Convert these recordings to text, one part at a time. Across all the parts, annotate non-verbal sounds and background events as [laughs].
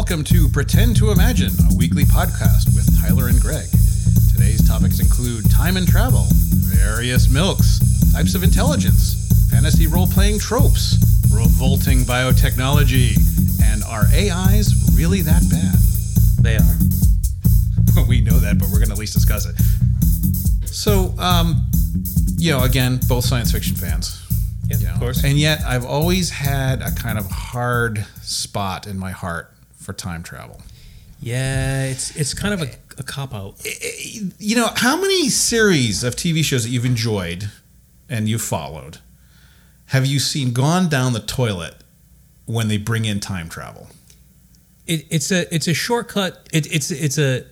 Welcome to Pretend to Imagine, a weekly podcast with Tyler and Greg. Today's topics include time and travel, various milks, types of intelligence, fantasy role playing tropes, revolting biotechnology, and are AIs really that bad? They are. [laughs] we know that, but we're going to at least discuss it. So, um, you know, again, both science fiction fans. Yeah, you know, of course. And yet, I've always had a kind of hard spot in my heart for time travel. yeah, it's it's kind of a, a cop out. You know, how many series of TV shows that you've enjoyed and you've followed have you seen gone down the toilet when they bring in time travel? It, it's a it's a shortcut. It, it's it's a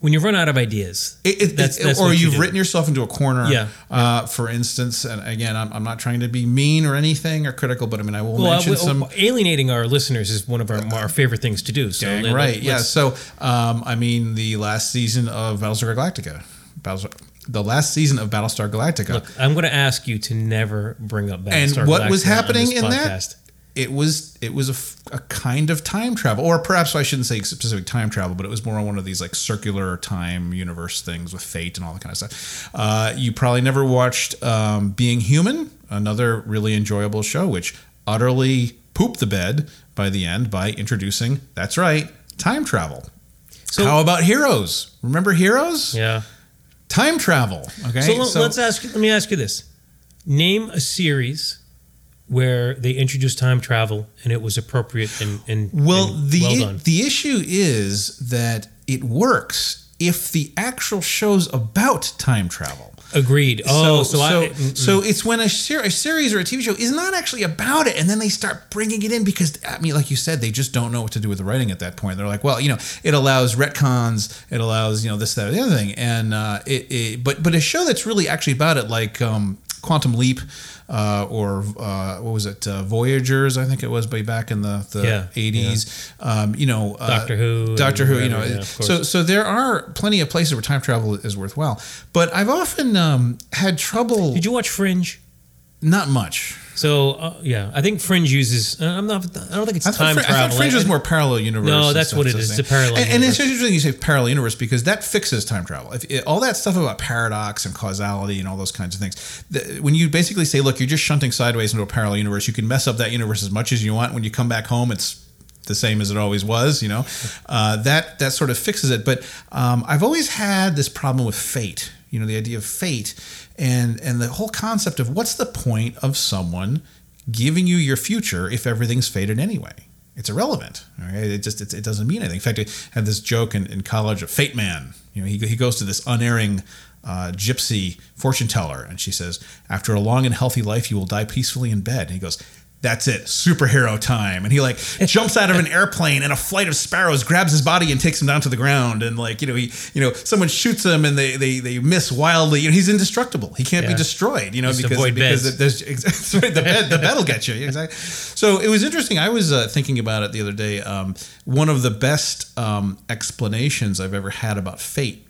when you run out of ideas. It, it, That's- that's or you you've do. written yourself into a corner. Yeah. Uh, for instance, and again, I'm, I'm not trying to be mean or anything or critical, but I mean, I will Well, mention uh, some. alienating our listeners is one of our, our favorite things to do. So Dang let- right. Yeah. let's- So, um, I mean, the last season of Battlestar Galactica, Battlestar, the last season of Battlestar Galactica, Look, I'm going to ask you to never bring up and Battlestar what was Galactica on happening in podcast. that? It was it was a kind of time travel, or perhaps I shouldn't say specific time travel, but it was more on one of these like circular time universe things with fate and all that kind of stuff. Uh, you probably never watched um, Being Human, another really enjoyable show, which utterly pooped the bed by the end by introducing that's right time travel. So- How about Heroes? Remember Heroes? Yeah. Time travel. Okay, So, let- let's ask. Let me ask you this: Name a series where they introduced time travel and it was appropriate and, and Well, and the well the issue is that it works if the actual show's about time travel. Agreed. Oh, so, I, mm, so it's when a, ser- a series or a TV show is not actually about it, and then they start bringing it in because I mean, like you said, they just don't know what to do with the writing at that point. They're like, well, you know, it allows retcons, it allows you know this, that, or the other thing, and uh, it, it. But but a show that's really actually about it, like um, Quantum Leap. Uh, or uh, what was it? Uh, Voyagers, I think it was, way back in the the Yeah, eighties. Um, you know, uh, Doctor Who Doctor Who. You know, yeah, so so there are plenty of places where time travel is worthwhile. But I've often um, had trouble. Did you watch Fringe? Not much. So uh, yeah, I think Fringe uses. Uh, I'm not. I don't think it's I time Fr- travel. Fringe was I- more parallel universe. No, that's what it is. It's a parallel And, and it's interesting you say parallel universe because that fixes time travel. If it, all that stuff about paradox and causality and all those kinds of things, the, when you basically say, "Look, you're just shunting sideways into a parallel universe," you can mess up that universe as much as you want. When you come back home, it's the same as it always was. You know, [laughs] uh, that that sort of fixes it. But um, I've always had this problem with fate. You know, the idea of fate and and the whole concept of what's the point of someone giving you your future if everything's fated anyway. It's irrelevant. Okay? It just it, it doesn't mean anything. In fact, I had this joke in, in college of Fate Man. You know, he, he goes to this unerring uh, gypsy fortune teller, and she says, "After a long and healthy life, you will die peacefully in bed." And he goes. That's it, superhero time. And he like jumps out of an airplane and a flight of sparrows grabs his body and takes him down to the ground. And like, you know, he, you know, someone shoots him and they, they, they miss wildly. You know, he's indestructible. He can't be destroyed, you know, Just because, because there's exactly [laughs] the bed the bed will get you [laughs] exactly. So it was interesting. I was uh, thinking about it the other day. Um, one of the best um, explanations I've ever had about fate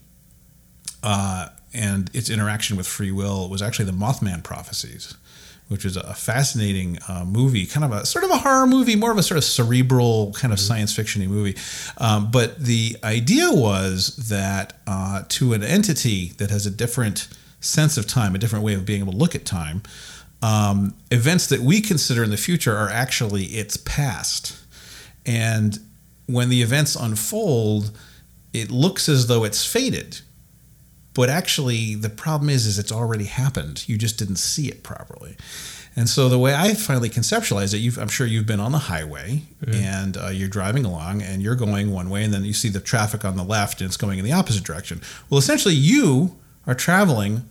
uh, and its interaction with free will was actually the Mothman prophecies. Which is a fascinating uh, movie, kind of a sort of a horror movie, more of a sort of cerebral kind of science fictiony movie. Um, but the idea was that uh, to an entity that has a different sense of time, a different way of being able to look at time, um, events that we consider in the future are actually its past. And when the events unfold, it looks as though it's fated. But actually, the problem is, is it's already happened. You just didn't see it properly. And so the way I finally conceptualized it, you've, I'm sure you've been on the highway and uh, you're driving along and you're going one way, and then you see the traffic on the left and it's going in the opposite direction. Well, essentially, you are traveling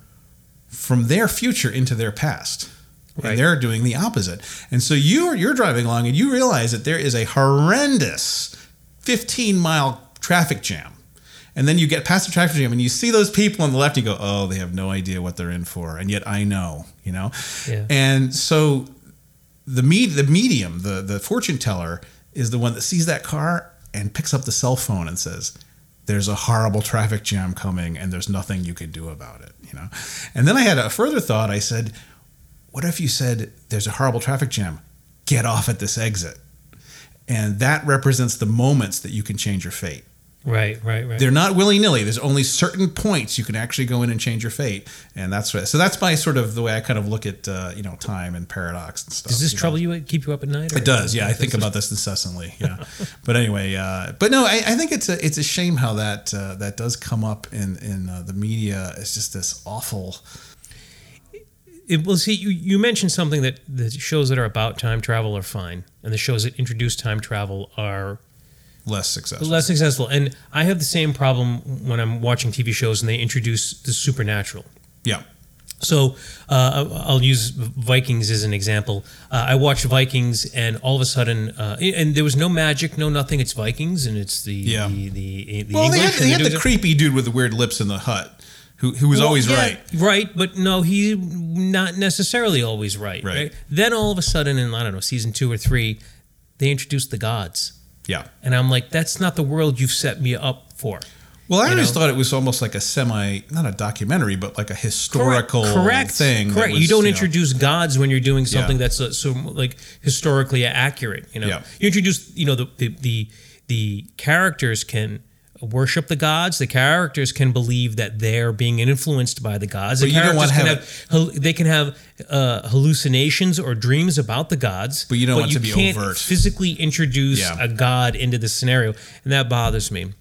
from their future into their past. Right. And they're doing the opposite. And so you're you're driving along and you realize that there is a horrendous 15 mile traffic jam. And then you get past the traffic jam and you see those people on the left, and you go, oh, they have no idea what they're in for. And yet I know, you know? Yeah. And so the med- the medium, the, the fortune teller, is the one that sees that car and picks up the cell phone and says, there's a horrible traffic jam coming and there's nothing you can do about it, you know? And then I had a further thought. I said, what if you said there's a horrible traffic jam? Get off at this exit. and that represents the moments that you can change your fate. Right, right, right. They're not willy nilly. There's only certain points you can actually go in and change your fate, and that's what. So that's my sort of the way I kind of look at uh, you know time and paradox and stuff. Does this you know. trouble you? Keep you up at night? or- It does, yeah. I think about this incessantly, yeah. [laughs] but anyway, uh, but no, I, I think it's a it's a shame how that uh, that does come up in in uh, the media. It's just this awful. It, well, see, you, you mentioned something that the shows that are about time travel are fine, and the shows that introduce time travel are Less successful. less successful. And I have the same problem when I'm watching TV shows and they introduce the supernatural. yeah, So uh, I'll use Vikings as an example. Uh, I watched Vikings, and all of a sudden, uh, and there was no magic, no nothing. It's Vikings, and it's the Yeah. the, the, the well, they English. had, they had the doing- creepy dude with the weird lips in the hut, who who was Well, always yeah, right. Right, but no, he not necessarily always right, Right. right. Then all of a sudden, in I don't know, season two or three, they introduced the gods, Yeah. and I'm like, that's not the world you've set me up for. Well, I You always know? thought it was almost like a semi, not a documentary, but like a historical correct thing. correct was, you don't know- introduce gods when you're doing something Yeah. that's uh, so like historically accurate you know Yeah. you introduce you know the, the the the characters can worship the gods the characters can believe that they're being influenced by the gods But the you don't want to have have they can have uh, hallucinations or dreams about the gods But you don't want it to be can't overt. physically introduce Yeah. a god into the scenario and that bothers me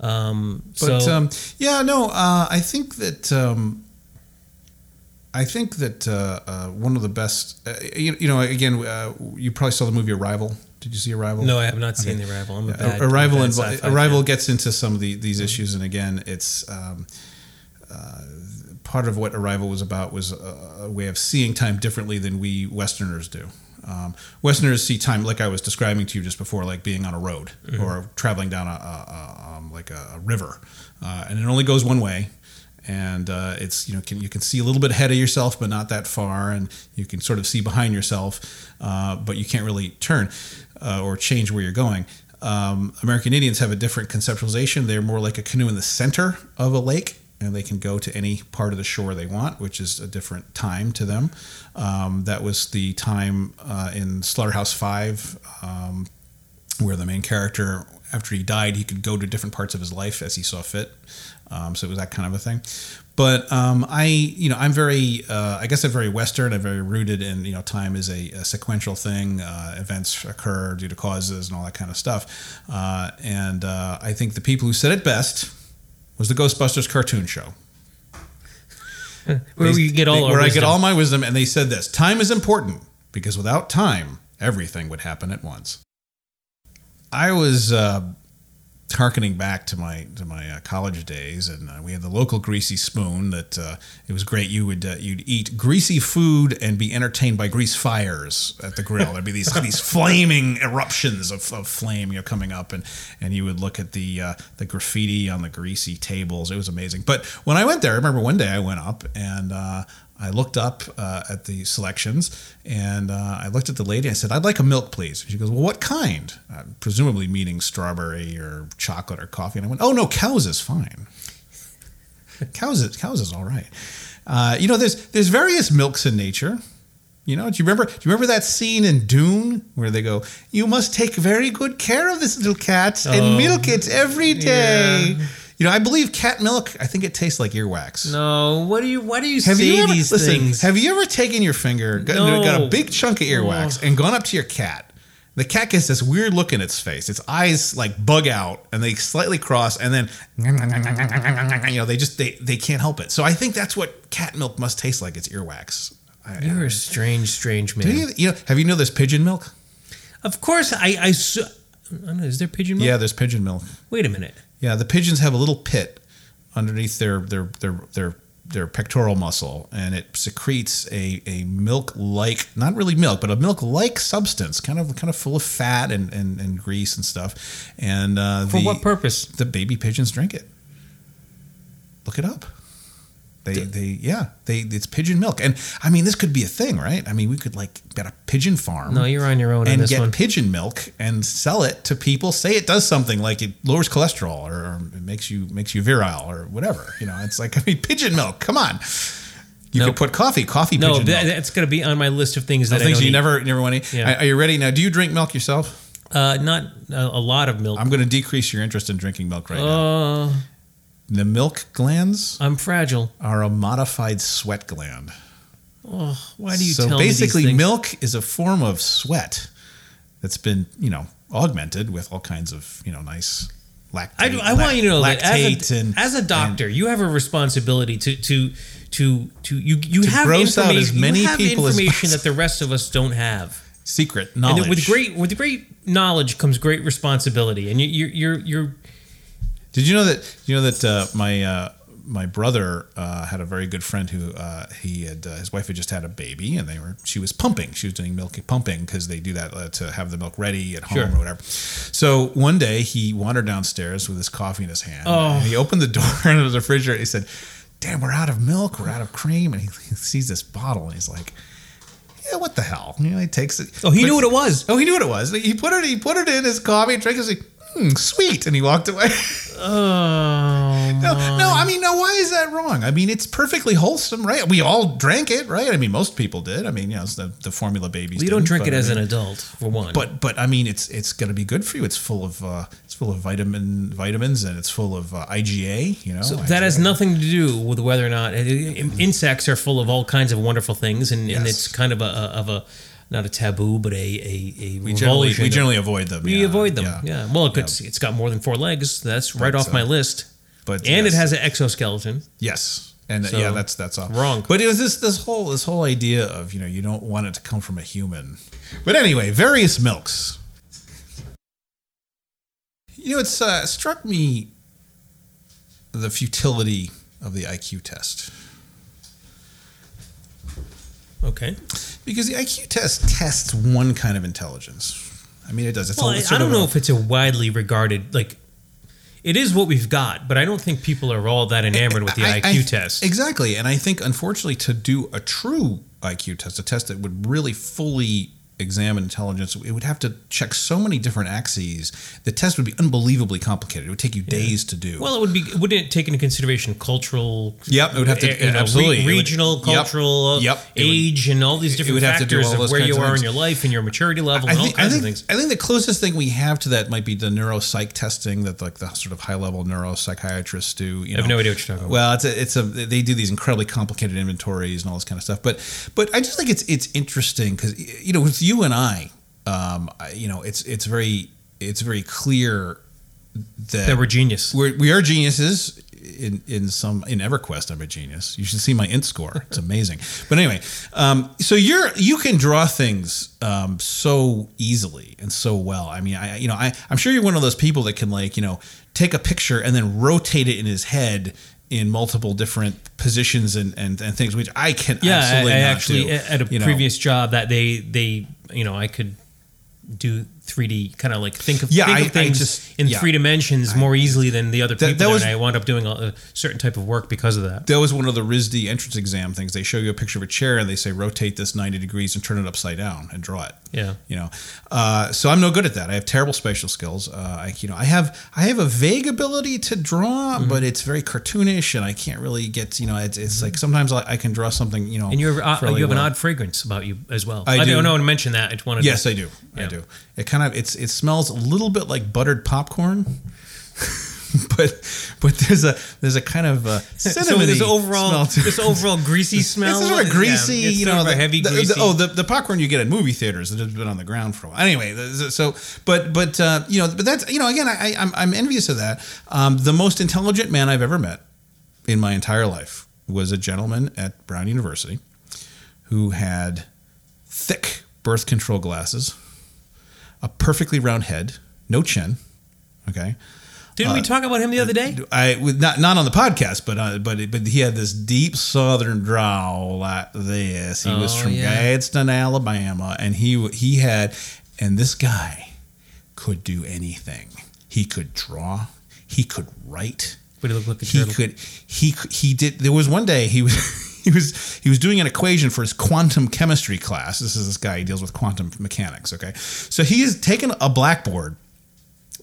um, But so um, yeah, no, uh, I think that um, I think that uh, uh, one of the best, uh, you, you know, again, uh, you probably saw the movie Arrival. Did you see Arrival? no I have not seen the arrival I'm a bad, Arrival bad and sci-fi Arrival fan. gets into some of the, these issues, and again, it's um, uh, part of what Arrival was about was a, a way of seeing time differently than we Westerners do. Um, Westerners see time like I was describing to you just before, like being on a road or traveling down a, a, um, like a river, uh, and it only goes one way. And uh, it's you know can, you can see a little bit ahead of yourself, but not that far, and you can sort of see behind yourself, uh, but you can't really turn uh, or change where you're going. Um, American Indians have a different conceptualization. They're more like a canoe in the center of a lake, and they can go to any part of the shore they want, which is a different time to them. Um, that was the time uh, in Slaughterhouse Five, um, where the main character, after he died, he could go to different parts of his life as he saw fit. Um, so it was that kind of a thing. But um, I, you know, I'm very, uh, I guess I'm very Western. I'm very rooted in, you know, time is a, a sequential thing. Uh, events occur due to causes and all that kind of stuff. Uh, and uh, I think the people who said it best was the Ghostbusters cartoon show. where They- we get all they- our where I get all my wisdom, and they said this: time is important because without time, everything would happen at once. I was uh, harkening back to my to my uh, college days, and uh, we had the local greasy spoon. That uh, it was great. You would uh, you'd eat greasy food and be entertained by grease fires at the grill. There'd be these [laughs] these flaming eruptions of, of flame, you know, coming up, and and you would look at the uh, the graffiti on the greasy tables. It was amazing. But when I went there, I remember one day I went up and. I looked up uh, at the selections and uh, I looked at the lady. I said, "I'd like a milk, please." She goes, "Well, what kind?" Uh, presumably meaning strawberry or chocolate or coffee. And I went, "Oh no, cows is fine. [laughs] cows is cows is all right." Uh, you know, there's there's various milks in nature. You know, do you remember? Do you remember that scene in Dune where they go, "You must take very good care of this little cat and Oh, milk it every day." yeah. You know, I believe cat milk. I think it tastes like earwax. No, what do you? Why do you Have say you ever these listen, things? Have you ever taken your finger, got, No. got a big chunk of earwax, Oh. and gone up to your cat? The cat gets this weird look in its face. Its eyes like bug out, and they slightly cross, and then you know they just they they can't help it. So I think that's what cat milk must taste like. It's earwax. You're a strange, strange man. do you, you know, have you know there's pigeon milk? Of course, I. I, su- I don't know, is there pigeon milk? Yeah, there's pigeon milk. Wait a minute. Yeah, the pigeons have a little pit underneath their their their their their pectoral muscle, and it secretes a, a milk like not really milk, but a milk like substance, kind of kind of full of fat and, and, and grease and stuff. And uh, For the, what purpose? The baby pigeons drink it. Look it up. They, they yeah they it's pigeon milk and I mean this could be a thing right I mean we could like get a pigeon farm No, you're on your own on and this get one. pigeon milk and sell it to people. Say it does something like it lowers cholesterol or, it makes you makes you virile or whatever. You know, it's like I mean, pigeon milk. Come on, you No. could put coffee, coffee no, pigeon that, milk. that's going to be on my list of things that Things you eat. never never want to eat. Yeah. Are, you ready now? Do you drink milk yourself? Uh, not a, a lot of milk. I'm going to decrease your interest in drinking milk right now. The milk glands I'm fragile. are a modified sweat gland. Oh, why do you so tell basically, me these things? milk is a form of sweat that's been, you know, augmented with all kinds of, you know, nice lactate. I, do- I want you to know that as a, and as a doctor, you have a responsibility to to to to you you To have gross out as many you have people as information that the rest of us don't have. secret knowledge. then with great with great knowledge comes great responsibility, and you, you're you're you're Did you know that? You know that uh, my uh, my brother uh, had a very good friend who uh, he had uh, his wife had just had a baby and they were she was pumping. She was doing milk pumping because they do that uh, to have the milk ready at home Sure. or whatever. So one day he wandered downstairs with his coffee in his hand. Oh. And he opened the door [laughs] into the refrigerator. He said, "Damn, we're out of milk. We're out of cream." And he, he sees this bottle and he's like. Yeah, what the hell? You know, he takes it. Oh, he knew what it was. Oh, he knew what it was. He put it. He put it in his coffee, drank it. He's like, hmm, sweet, and he walked away. oh [laughs] No, no, I mean, no. Why is that wrong? I mean, it's perfectly wholesome, right? We all drank it, right? I mean, most people did. I mean, you know, it's the the formula babies. you don't drink it I as mean- an adult for one. But but I mean, it's it's going to be good for you. It's full of uh, it's full of vitamin vitamins and it's full of uh, IgA. You know, So that has nothing to do with whether or not insects are full of all kinds of wonderful things, and, and it's kind of a, a of a not a taboo, but a a, a we generally we generally avoid them. we yeah, avoid them. Yeah, well, it's, it's got more than four legs. That's right off uh, my list. But and yes. it has an exoskeleton. Yes. And uh, So, yeah, that's that's all wrong. But it was this this whole this whole idea of you know you don't want it to come from a human. But anyway, various milks. You know, it's uh, struck me the futility of the IQ test Okay. because the IQ test tests one kind of intelligence. I mean, it does. It's Well, a, I, it's I sort don't know a- if it's a widely regarded like. It is what we've got, but I don't think people are all that enamored with the I- IQ I- test. Exactly. And I think, unfortunately, to do a true IQ test, a test that would really fully examine intelligence, it would have to check so many different axes. The test would be unbelievably complicated. It would take you days to do. Well, it would be. Wouldn't it take into consideration cultural? Yep, it would have to- you know, absolutely. re- would- regional, yep, cultural, uh, yep, it would- age, and all these it different would have to do factors all of where you are in your life and your maturity level I and all think, I, kinds of think, things. I think the closest thing we have to that might be the neuropsych testing that like the sort of high level neuropsychiatrists do. You I have no idea what you're talking about. Well, it's a, it's a they do these incredibly complicated inventories and all this kind of stuff. But but I just think it's it's interesting because you know with you and I, um, you know it's it's very it's very clear that, That we're genius. we're, we are geniuses in in some in EverQuest. I'm a genius. You should see my int score. [laughs] It's amazing. but anyway, um, so you're you can draw things um, so easily and so well. I mean, I you know I I'm sure you're one of those people that can like you know take a picture and then rotate it in his head in multiple different positions and and, and things which I can yeah, I, absolutely I not actually do, at a you know. previous job that they they you know I could do 3D kind of like think of, Yeah, think I- of I things just- in yeah. three dimensions more easily than the other That- people, that was- and I wound up doing a, a certain type of work because of that. that was one of the RISD entrance exam things. They show you a picture of a chair and they say rotate this 90 degrees and turn it upside down and draw it. Yeah. You know, uh, so I'm no good at that. I have terrible spatial skills. Uh, I, you know, I have I have a vague ability to draw, Mm-hmm. but it's very cartoonish, and I can't really get. You know, it's, it's like sometimes I, I can draw something. You know, And you're uh, you have an odd fragrance about you as well. I do. don't know to mention that. I wanted Yes, to, I do. I do. It kind of it's it smells a little bit like buttered popcorn. [laughs] but but there's a there's a kind of uh, So cinnamony this overall smell to this overall greasy smell. It's sort of Yeah, greasy, it's you know, the, heavy the- the- greasy. oh, the, the popcorn you get at movie theaters that has been on the ground for a while. Anyway, so but but uh, you know, but that's you know, again, I, I'm I'm envious of that. Um, the most intelligent man I've ever met in my entire life was a gentleman at Brown University who had thick birth control glasses, a perfectly round head, no chin. Okay. Didn't we talk about him the other day? I with not not on the podcast, but uh, but but he had this deep Southern drawl like this. He was Oh, from yeah. Gadsden, Alabama, and he he had, and this guy could do anything. He could draw. He could write. But he looked like a He turtle. could. He could- he did. There was one day he was. [laughs] He was he was doing an equation for his quantum chemistry class. This is this guy. He deals with quantum mechanics. Okay, so he has taken a blackboard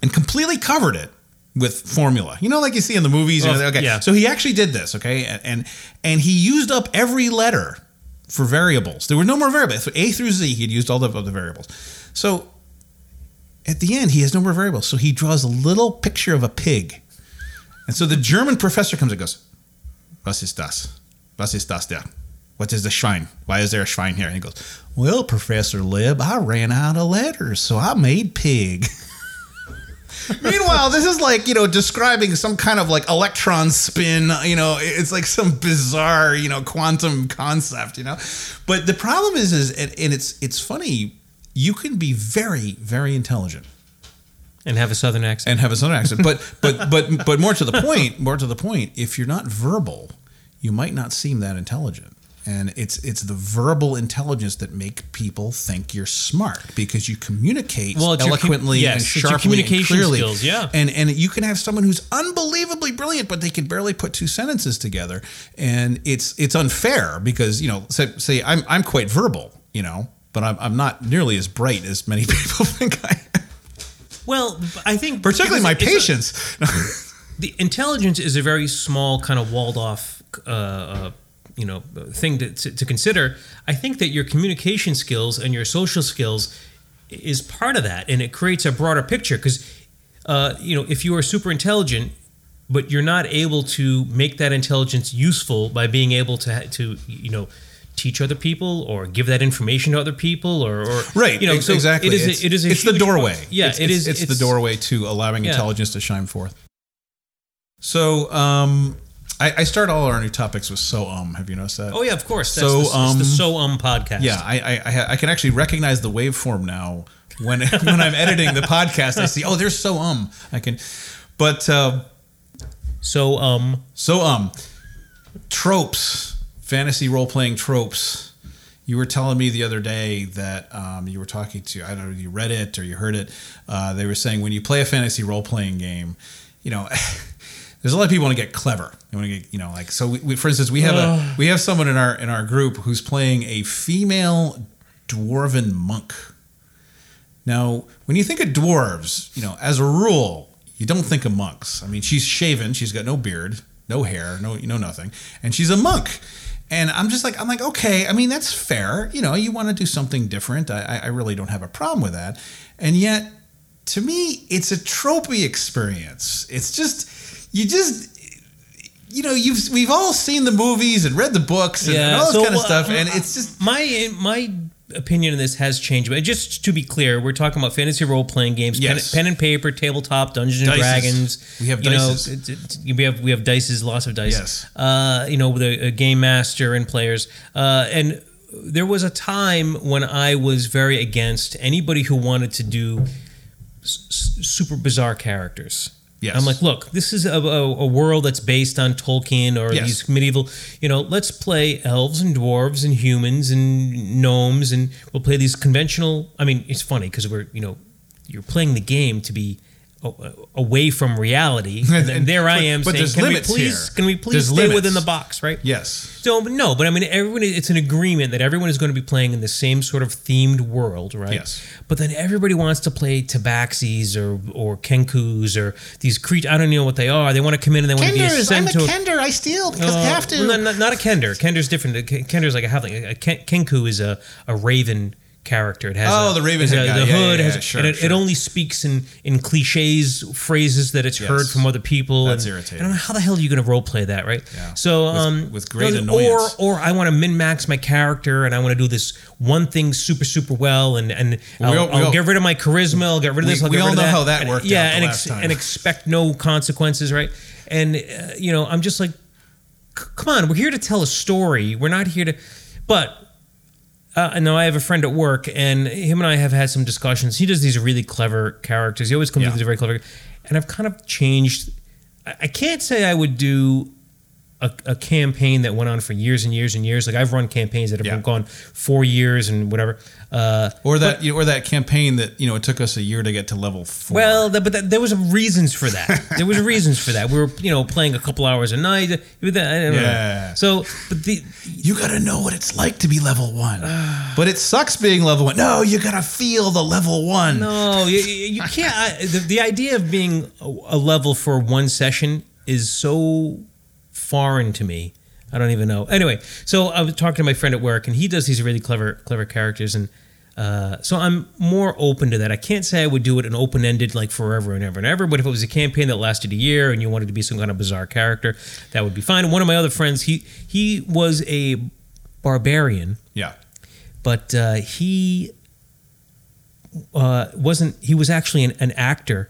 and completely covered it with formula. You know, like you see in the movies. you know, Oh, okay, yeah. so he actually did this. Okay, and, and and he used up every letter for variables. There were no more variables. A through Z, he'd used all the, of the variables. So at the end, he has no more variables. So he draws a little picture of a pig. And so the German professor comes and goes, Was ist das? Was ist das there? What is the shrine? Why is there a shrine here? And he goes, Well, Professor Lib, I ran out of letters, so I made pig. [laughs] Meanwhile, this is like, you know, describing some kind of like electron spin, you know, it's like some bizarre, you know, quantum concept, you know. But the problem is is and, and it's it's funny, you can be very very intelligent and have a southern accent. and have a southern accent. But but but but more to the point, more to the point, if you're not verbal, you might not seem that intelligent. And it's it's the verbal intelligence that make people think you're smart because you communicate Well, it's your com- eloquently yes, and sharply and communication clearly. skills, yeah. And and you can have someone who's unbelievably brilliant, but they can barely put two sentences together, and it's it's unfair because you know say, say I'm I'm quite verbal, you know, but I'm I'm not nearly as bright as many [laughs] people think I am. well, I think Particularly my patience. [laughs] the intelligence is a very small kind of walled off uh, uh, you know thing to, to, to consider i think that your communication skills and your social skills is part of that and it creates a broader picture because uh, you know if you are super intelligent but you're not able to make that intelligence useful by being able to to you know teach other people or give that information to other people or, or Right. you know so exactly. it is it's, a, it is it's the doorway. yeah it's, it it's, is It's, the doorway to allowing Yeah. intelligence to shine forth. So, um, I, I start all our new topics with so um. Have you noticed that? oh yeah of course that's So, the, it's the um, so um podcast Yeah, I, I I I can actually recognize the waveform now when [laughs] when I'm editing the podcast. I see, oh, there's so um. I can, but uh, so um so um, tropes, fantasy role playing tropes. You were telling me the other day that um, you were talking to I don't know you read it or you heard it. Uh, they were saying when you play a fantasy role playing game, you know. [laughs] There's a lot of people want to get clever. They want to get, you know, like so. We, we, for instance, we have a we have someone in our in our group who's playing a female dwarven monk. Now, when you think of dwarves, you know, as a rule, you don't think of monks. I mean, she's shaven, she's got no beard, no hair, no you know nothing, and she's a monk. And I'm just like, I'm like, okay. I mean, that's fair. You know, you want to do something different. I, I- I really don't have a problem with that. And yet, to me, it's a tropey experience. It's just, you just, you know, you've we've all seen the movies and read the books and, and all this so, kind of uh, stuff, and uh, it's just my my opinion on this has changed. But just to be clear, we're talking about fantasy role playing games, Yes. pen, pen and paper, tabletop, Dungeons and Dragons. We have you know, dices. it's- we have we have dices, lots of dice. Yes. Uh, you know, with a, a game master and players, uh, and there was a time when I was very against anybody who wanted to do s- super bizarre characters. Yes. I'm like, look, this is a, a, a world that's based on Tolkien or Yes. these medieval, you know, let's play elves and dwarves and humans and gnomes and we'll play these conventional. I mean, it's funny because we're, you know, you're playing the game to be away from reality. [laughs] And, then And- there I am but saying, can we please, here. can we please There's stay limits. within the box, right? yes, So no, but I mean, everyone. It's an agreement that everyone is going to be playing in the same sort of themed world, right? Yes. But then everybody wants to play tabaxis or or kenkus or these creatures. I don't know what they are. They want to come in and they want to be to. a- kender. I steal because Uh, well, not, not a kender. Kender's different. Kender's like a halfling. A Ken- Kenku is a, a raven character. It has Oh, a- the raven a-. The Yeah, hood yeah, has, yeah, sure, and it, it only speaks in in cliches, phrases that it's heard from other people. That's and irritating. I don't know how the hell are you going to role play that, right? Yeah. So With- um, with great annoyance. or or I want to min max my character and I want to do this one thing super super well and and Well, I'll, all- we I'll all- get rid of my charisma. I'll get rid of We- this. I'll we all know that. how that And- worked Yeah, out the and last time. and expect no consequences, right? And uh, you know, I'm just like come on, we're here to tell a story. We're not here to, but. Uh, I know I have a friend at work, and him and I have had some discussions. He does these really clever characters. He always comes Yeah. with these very clever, and I've kind of changed. I can't say I would do a, a campaign that went on for years and years and years. Like I've run campaigns that have Yeah. gone four years and whatever. Uh, or that you know, or that campaign that you know it took us a year to get to level four. well, but that, there was reasons for that. [laughs] there was reasons for that. We were, you know, playing a couple hours a night. With that, I don't know. Yeah. So, but the you gotta know what it's like to be level one. [sighs] but it sucks being level one. No, you gotta feel the level one. No, you, you you can't. I, the, the idea of being a, a level for one session is so foreign to me. I don't even know. Anyway, so I was talking to my friend at work, and he does these really clever, clever characters, and Uh, so I'm more open to that. I can't say I would do it an open ended like forever and ever and ever, but if it was a campaign that lasted a year and you wanted to be some kind of bizarre character, that would be fine. One of my other friends, he he was a barbarian, Yeah. but uh, he uh, wasn't. He was actually an, an actor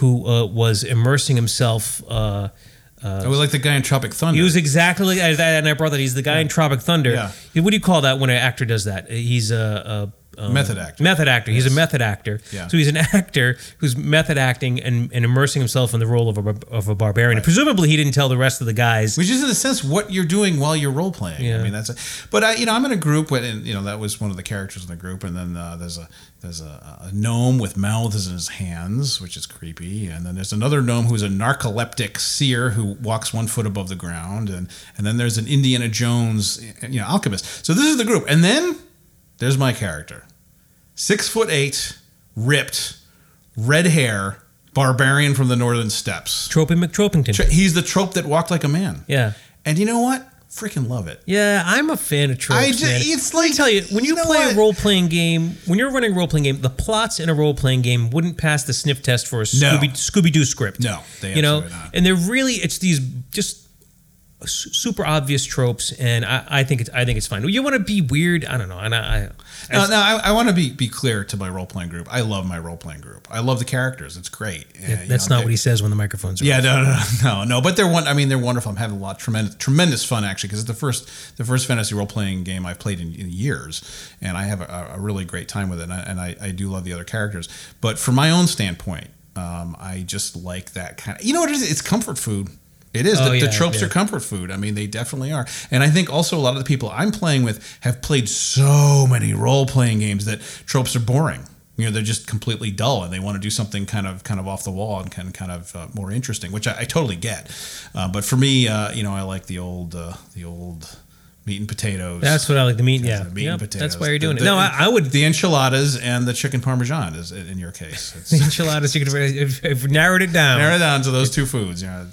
who uh, was immersing himself. Uh, I was like the guy in Tropic Thunder. he was exactly and I brought that. He's the guy in Tropic Thunder. Yeah. What do you call that when an actor does that? He's a, a, a Method actor. Method actor. He's a method actor. Yeah. So he's an [laughs] actor who's method acting and, and immersing himself in the role of a, of a barbarian. Presumably, he didn't tell the rest of the guys. Which is in a sense what you're doing while you're role playing. Yeah. I mean that's. A, but I, you know, I'm in a group, and you know that was one of the characters in the group, and then uh, there's a there's a, a gnome with mouths in his hands, which is creepy, and then there's another gnome who's a narcoleptic seer who walks one foot above the ground, and and then there's an Indiana Jones, you know, alchemist. So this is the group, and then there's my character, six foot eight, ripped, red hair, barbarian from the northern steppes. Tropy McTropington. He's the trope that walked like a man. yeah. And you know what? Freaking love it. Yeah, I'm a fan of tropes. I ju- man. it's Let me tell you, when you, you know play what? a role playing game, when you're running a role playing game, the plots in a role playing game wouldn't pass the sniff test for a No. Scooby Scooby Doo script. No, they you know, not. and they're really it's these just super obvious tropes, and I, I think it's I think it's fine. You want to be weird? I don't know, and I. I Now, now I, I want to be be clear to my role playing group. I love my role playing group. I love the characters. It's great. Uh, you that's know, not they- what he says when the microphones are. Yeah, no, no, [laughs] no, no. But they're one. I mean, they're wonderful. I'm having a lot tremendous, tremendous fun actually because it's the first, the first fantasy role playing game I've played in, in years, and I have a, a really great time with it. And, I, and I, I do love the other characters. But from my own standpoint, um, I just like that kind of. You know what it is? It's comfort food. It is. Oh, the, the tropes yeah. are comfort food. I mean, they definitely are. And I think also a lot of the people I'm playing with have played so many role playing games that tropes are boring. You know, they're just completely dull, and they want to do something kind of kind of off the wall and kind kind of uh, more interesting, which I, I totally get. Uh, but for me, uh, you know, I like the old uh, the old meat and potatoes. That's what I like. The meat, yeah, meat Yep, and potatoes. that's why you're doing The- it. No, I, I would. the enchiladas and the chicken parmesan is in your case. [laughs] The enchiladas, you could narrowed it down. narrow it down to those two foods. You know,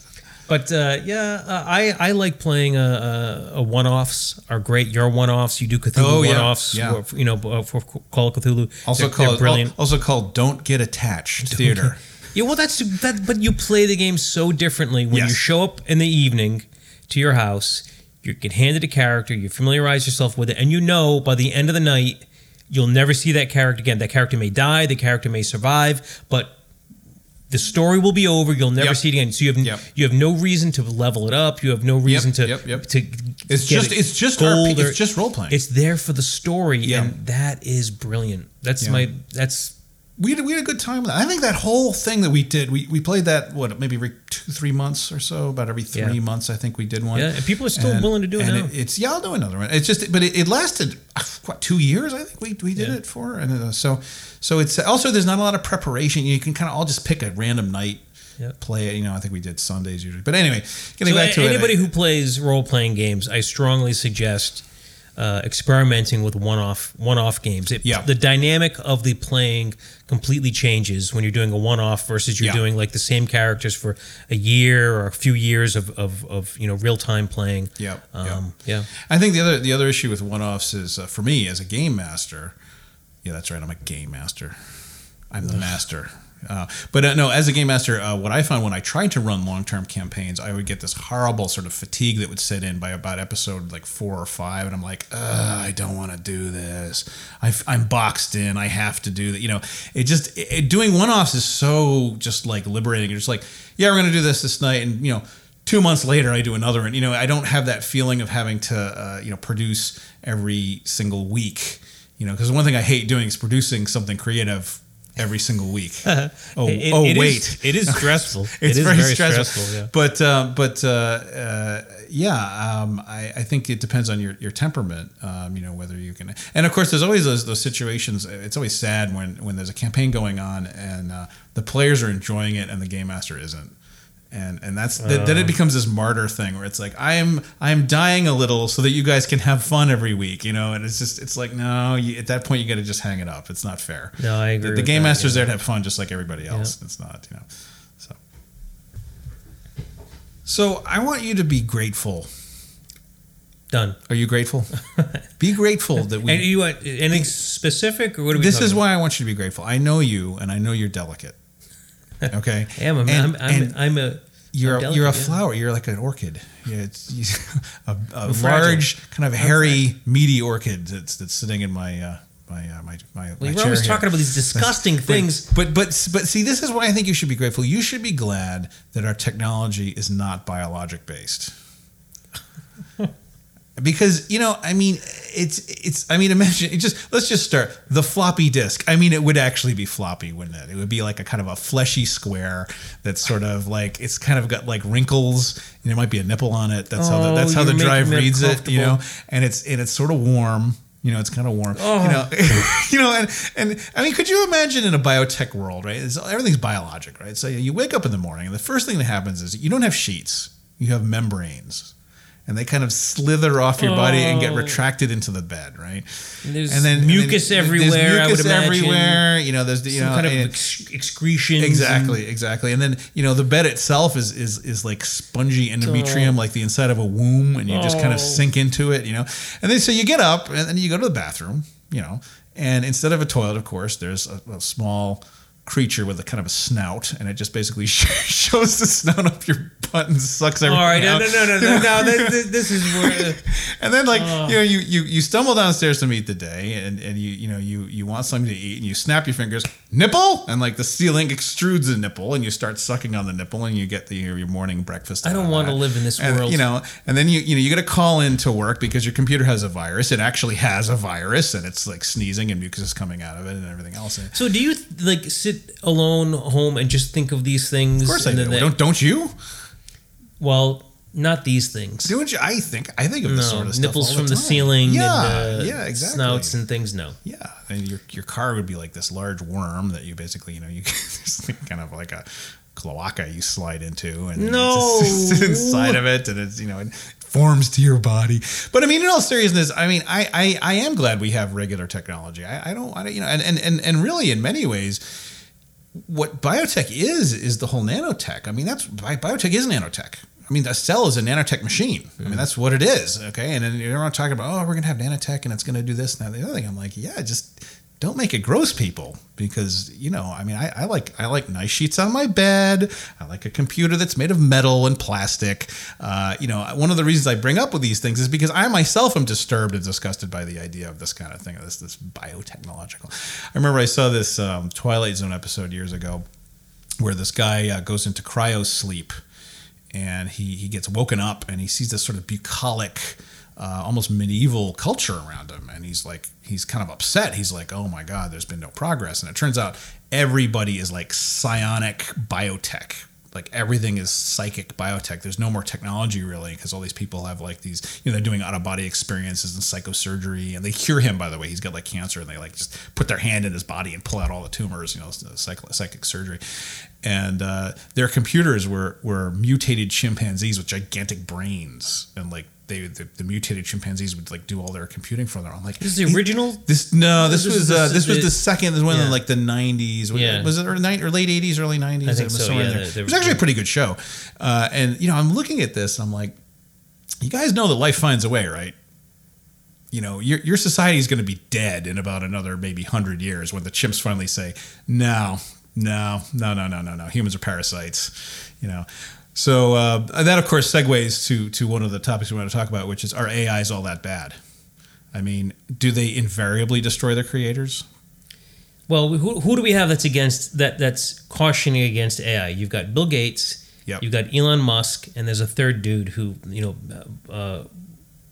But uh, yeah, uh, I I like playing uh, uh, one offs are great. Your one offs, you do Cthulhu Oh, yeah, one offs. yeah. You know, for Call of Cthulhu. also They're- they're called brilliant. Also called "Don't Get Attached" theater. Yeah, well, that's that. But you play the game so differently when you show up in the evening to your house. You get handed a character. You familiarize yourself with it, and you know by the end of the night you'll never see that character again. That character may die. The character may survive, but the story will be over. You'll never Yep. see it again. So you have Yep. you have no reason to level it up. You have no reason to yep, yep. to. It's just it it's just gold RP, it's just role playing. It's there for the story, and that is brilliant. That's my that's we had, we had a good time with that. I think that whole thing that we did, we, we played that what maybe every two three months or so, about every three Yeah. months. I think we did one. Yeah, and people are still willing to do it and now. it's yeah, I'll do another one. It's just, but it, it lasted what two years? I think we, we did Yeah. it for, and uh, so so it's also there's not a lot of preparation. You can kind of all just pick a random night. Yeah. Play it, you know. I think we did Sundays usually, but anyway, getting So back to it, anybody I- who plays role playing games, I strongly suggest uh, experimenting with one off one off games. It, Yeah. The dynamic of the playing completely changes when you're doing a one off versus you're Yeah. doing like the same characters for a year or a few years of, of, of you know real time playing. Yep, Um, Yeah. I think the other the other issue with one offs is uh, for me as a game master. Yeah, that's right. I'm a game master. I'm the master. Uh, but uh, no, as a game master, uh, what I found when I tried to run long term campaigns, I would get this horrible sort of fatigue that would set in by about episode like four or five, and I'm like, I don't want to do this. i am boxed in. I have to do that. You know, it just it, it- doing one offs is so just like liberating. You're just like, yeah, we're gonna do this this night, and you know two months later I do another and you know I don't have that feeling of having to uh, you know produce every single week you know because one thing I hate doing is producing something creative every single week. Oh It- oh it is- wait. [laughs] it is stressful. [laughs] it's it is very, very stressful, stressful, yeah. but uh, but uh, uh, yeah um, I, I think it depends on your, your temperament um, you know whether you can and of course there's always those, those situations it's always sad when when there's a campaign going on and uh, the players are enjoying it and the game master isn't and and that's th- then it oh. becomes this martyr thing where it's like I am I am dying a little so that you guys can have fun every week, you know. And it's just it's like no, you, at that point you got to just hang it up. It's not fair. No, I agree The, the game that, master's yeah. there to have fun, just like everybody else. It's not, you know. So, so I want you to be grateful Done. Are you grateful? [laughs] be grateful that we. And you want anything specific, or what are we? this is about? why I want you to be grateful. I know you, and I know you're delicate. [laughs] Okay. I am. I'm, And- I'm, I'm, and I'm a. you're a, you're a delicate, yeah. flower. You're like an orchid. Yeah, it's [laughs] you, a, a large, kind of hairy, meaty orchid that's that's sitting in my uh, my uh, my my. Well, my we're always here. talking about these disgusting things. But but but see, this is why I think you should be grateful. You should be glad that our technology is not biologic based. Because you know, I mean, it's it's. I mean, [laughs] imagine it just. Let's just start the floppy disk. I mean, it would actually be floppy, wouldn't it? It would be like a kind of a fleshy square that's sort of like it's kind of got like wrinkles. And there might be a nipple on it. That's how the, Oh, that's how the drive reads it. You know, and it's and it's sort of warm. You know, it's kind of warm. Oh. You know, [laughs] you know, and and I mean, could you imagine in a biotech world, right? It's, everything's biologic, right? So you wake up in the morning, and the first thing that happens is you don't have sheets; you have membranes, and they kind of slither off your body and get Oh. retracted into the bed, right? There's and then mucus and then everywhere. There's I mucus everywhere. You know, there's the- you Some know kind of and- ex- excretions. Exactly, exactly. And then you know the bed itself is is is like spongy endometrium, like the inside of a womb, and you just kind of Oh. sink into it, you know. And then so you get up and then you go to the bathroom, you know, and instead of a toilet, of course, there's a, a small creature with a kind of a snout, and it just basically [laughs] shows the snout up your butt and sucks everything right, no, out. no, no, no, no, no. This, this- is where. [laughs] And then like Oh. you know you, you you stumble downstairs to meet the day and, and you you know you you want something to eat and you snap your fingers nipple and like the ceiling extrudes a nipple and you start sucking on the nipple and you get the your morning breakfast. I don't want to live in this And, world. You know, and then you you know you got to call in to work because your computer has a virus. It actually has a virus and it's like sneezing and mucus is coming out of it and everything else. So do you like sit alone home and just think of these things? of course I do. They, don't don't you? well, not these things. Don't you? I think I think of No, this sort of stuff nipples from the time. ceiling Yeah, and uh, yeah, exactly. snouts and things. No. Yeah, and your your car would be like this large worm that you basically, you know, you [laughs] kind of like a cloaca you slide into, and No. it's [laughs] inside of it, and it's you know it forms to your body. But I mean, in all seriousness, I mean, I I, I am glad we have regular technology. I, I don't, I don't, you know, and, and and and really, in many ways. What biotech is is the whole nanotech. I mean, that's bi- biotech is nanotech. I mean, a cell is a nanotech machine. I mean, hmm. that's what it is. Okay, and then you're not talking about, oh, we're gonna have nanotech and it's gonna do this and that, and the other thing. I'm like, yeah, just don't make it gross, people, because you know, I mean, I, I like I like nice sheets on my bed. I like a computer that's made of metal and plastic. Uh, you know, one of the reasons I bring up with these things is because I myself am disturbed and disgusted by the idea of this kind of thing, this this biotechnological. I remember I saw this um, Twilight Zone episode years ago where this guy uh, goes into cryo sleep and he, he gets woken up and he sees this sort of bucolic uh, almost medieval culture around him. And he's like he's kind of upset. He's like oh my god there's been no progress. And it turns out everybody is like psionic biotech. Like everything is psychic biotech. There's no more technology really because all these people have like these you know they're doing out of body experiences and psychosurgery. And they cure him by the way. He's got like cancer and they like just put their hand in his body and pull out all the tumors you know psych- psychic surgery. And uh, their computers were were mutated chimpanzees with gigantic brains and like they the, the mutated chimpanzees would like do all their computing for them. I'm like, This is the original. this no, this, This was uh, the- this was the- second. This one Yeah. in like the '90s. Was- Yeah. Was it or, or late '80s, early '90s? I think It was so, yeah, there. they it was actually a pretty good show. Uh, and you know, I'm looking at this, and I'm like, you guys know that life finds a way, right? You know, your your society is going to be dead in about another maybe hundred years when the chimps finally say, no, no, no, no, no, no, no. Humans are parasites. You know. So uh, that, of course, segues to to one of the topics we want to talk about, which is are AIs all that bad? I mean, do they invariably destroy their creators? Well, who, who do we have that's against that? That's cautioning against AI. You've got Bill Gates. Yep. You've got Elon Musk, and there's a third dude who you know, uh,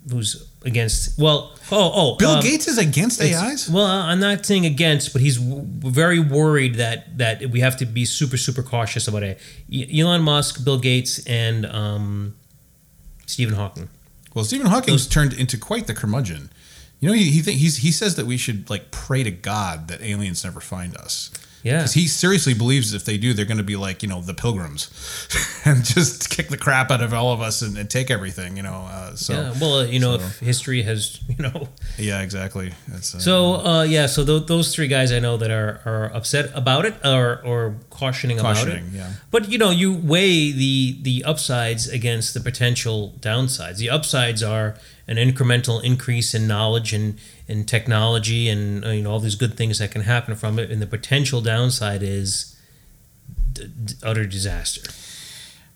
who's against. Well, oh, oh, Bill um, Gates is against AIs. Well, I'm not saying against, but he's w- very worried that that we have to be super super cautious about it. Elon Musk, Bill Gates, and um, Stephen Hawking. Well, Stephen Hawking's turned into quite the curmudgeon. You know, he he, th- he's, he says that we should like pray to God that aliens never find us. Yeah. Because he seriously believes if they do, they're going to be like you know the pilgrims, [laughs] and just kick the crap out of all of us and, and take everything. You know. Uh, so yeah. Well, uh, you know, if history has you know. yeah, exactly. That's, uh, So uh, yeah, so th- those three guys I know that are, are upset about it or, or cautioning, Cautioning, about it. yeah. But you know, you weigh the the upsides against the potential downsides. The upsides are an incremental increase in knowledge and, and technology and uh, you know all these good things that can happen from it. And the potential downside is d- d- utter disaster.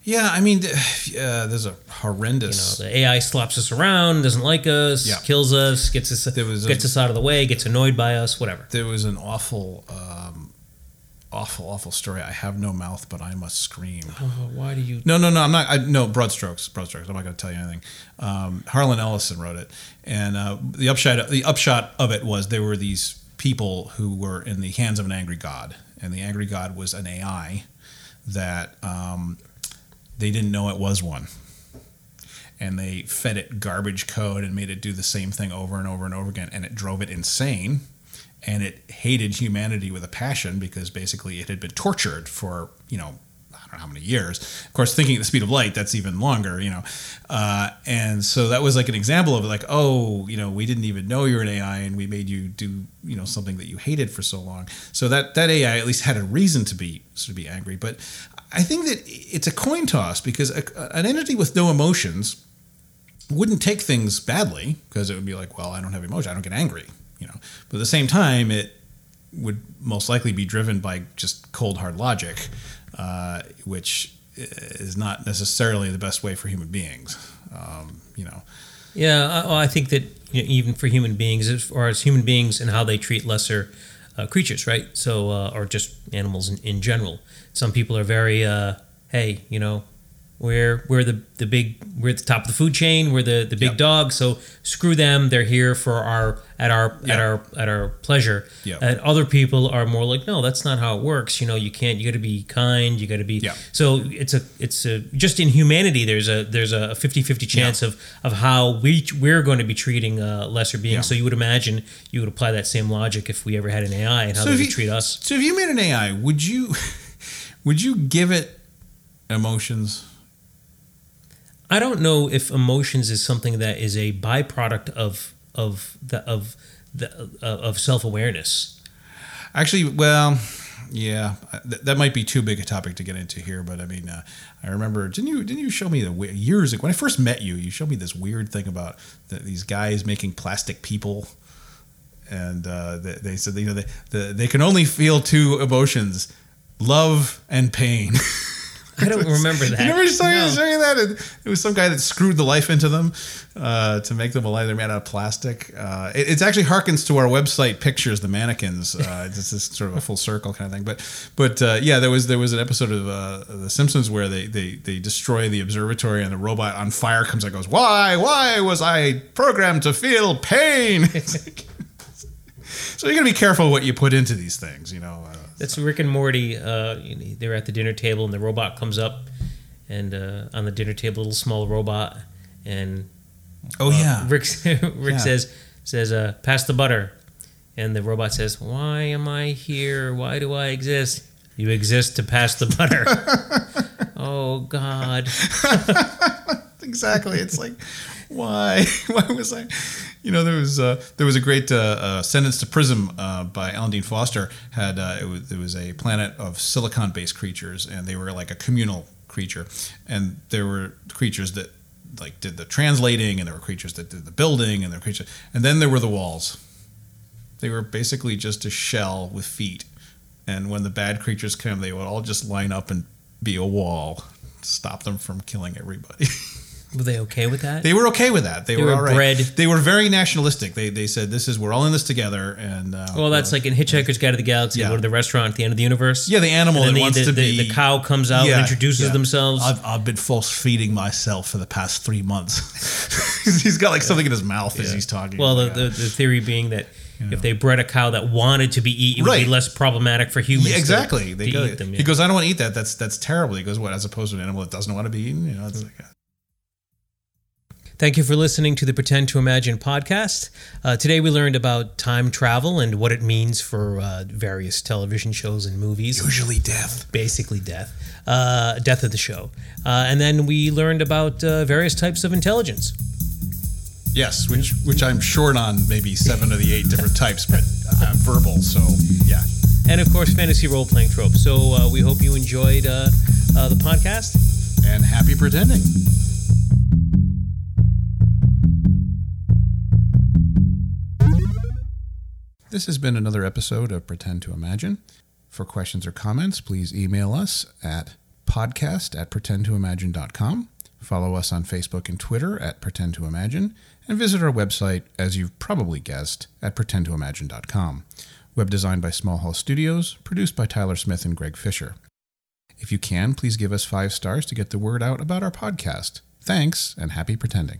Yeah, I mean, [sighs] uh, there's a horrendous. You know, the AI slaps us around, doesn't like us, Yeah. kills us, gets us was a- gets us out of the way, gets annoyed by us, whatever. there was an awful, um, awful, awful story. I have no mouth, but I must scream. Oh, why do you? No, no, no. I'm not. I, no, broad strokes. Broad strokes. I'm not going to tell you anything. Um, Harlan Ellison wrote it, and uh, the upshot the upshot of it was there were these people who were in the hands of an angry god, and the angry god was an AI that um, they didn't know it was one. And they fed it garbage code and made it do the same thing over and over and over again, and it drove it insane. And it hated humanity with a passion because basically it had been tortured for you know I don't know how many years. Of course, thinking at the speed of light, that's even longer, you know. Uh, and so that was like an example of like, oh, you know, we didn't even know you're an AI, and we made you do, you know, something that you hated for so long. So that that AI at least had a reason to be to be angry. But I think that it's a coin toss because a, an entity with no emotions wouldn't take things badly because it would be like, well, I don't have emotion, I don't get angry, you know. But at the same time, it would most likely be driven by just cold hard logic, uh, which is not necessarily the best way for human beings. Um, you know, Yeah, I, I think that you know, even for human beings, as far as human beings and how they treat lesser uh, creatures, right? So, uh, or just animals in, in general. Some people are very, uh, hey, you know, we're we're the the big we're at the top of the food chain. We're the the big Yep. dog. So screw them. They're here for our at our at our at our pleasure. Yep. And other people are more like, no, that's not how it works. You know, you can't. You got to be kind. You got to be. Yeah. So it's a it's a just in humanity. There's a there's a 50-50 chance of of how we we're going to be treating uh, lesser beings. So you would imagine you would apply that same logic if we ever had an AI and how So they would you- treat us. So if you made an AI, would you [laughs] would you give it emotions? I don't know if emotions is something that is a byproduct of of the of the of self awareness. Actually, well, yeah, th- that might be too big a topic to get into here. But I mean, uh, I remember didn't you didn't you show me the years ago when I first met you? You showed me this weird thing about the, these guys making plastic people, and uh, they, they said you know they the, they can only feel two emotions, love and pain. [laughs] I don't remember that. You never saw No. you showing that? It, it was some guy that screwed the life into them uh, to make them alive. They're made out of plastic. Uh, it, it's actually harkens to our website pictures, the mannequins. Uh, [laughs] it's sort of a full circle kind of thing. But but uh, yeah, there was there was an episode of uh, The Simpsons where they, they they destroy the observatory and the robot on fire comes out and goes, why why was I programmed to feel pain? [laughs] [laughs] so you're gonna be careful what you put into these things, you know. Uh, That's Rick and Morty. Uh, they're at the dinner table, and the robot comes up, and uh, on the dinner table, a little small robot, and oh yeah, Rick [laughs] Rick Yeah. says says uh, pass the butter, and the robot says, "Why am I here? Why do I exist? You exist to pass the butter." [laughs] oh God! [laughs] exactly. It's like, why? [laughs] Why was I? You know, there was uh, there was a great uh, uh, Sentenced to Prism uh, by Alan Dean Foster. Had uh, it, was, it was a planet of silicon-based creatures, and they were like a communal creature, and there were creatures that like did the translating, and there were creatures that did the building, and there were creatures, and then there were the walls. They were basically just a shell with feet, and when the bad creatures came, they would all just line up and be a wall, stop them from killing everybody. [laughs] Were they okay with that? They were okay with that. They, They were, were all right. bred- They were very nationalistic. They, they said this is we're all in this together. And uh, well, that's like in Hitchhiker's Guide to the Galaxy. Yeah. Go to the restaurant at the end of the universe. yeah, the animal that the, wants the, to the, be the cow comes out Yeah, and introduces yeah. themselves. I've, I've been force feeding myself for the past three months. [laughs] he's got like something in his mouth as he's talking. Well, the, the, the theory being that if they bred a cow that wanted to be eaten, it would be less problematic for humans. Yeah, exactly. To, They go, eat them. He goes, I don't want to eat that. That's that's terrible. He goes, what? As opposed to an animal that doesn't want to be eaten. You know, it's like, Thank you for listening to the Pretend to Imagine podcast. Uh, today we learned about time travel and what it means for uh, various television shows and movies. usually death. Basically, death, uh, death of the show, uh, and then we learned about uh, various types of intelligence. Yes, which which I'm short on maybe seven of the eight different types, but I'm verbal. So yeah. and of course fantasy role playing tropes. So uh, we hope you enjoyed uh, uh, the podcast. And happy pretending. This has been another episode of Pretend to Imagine. For questions or comments, please email us at podcast at pretendtoimagine.com. Follow us on Facebook and Twitter at Pretend to Imagine, and visit our website, as you've probably guessed, at pretendtoimagine.com. Web designed by Small Hall Studios, produced by Tyler Smith and Greg Fisher. If you can, please give us five stars to get the word out about our podcast. Thanks, and happy pretending.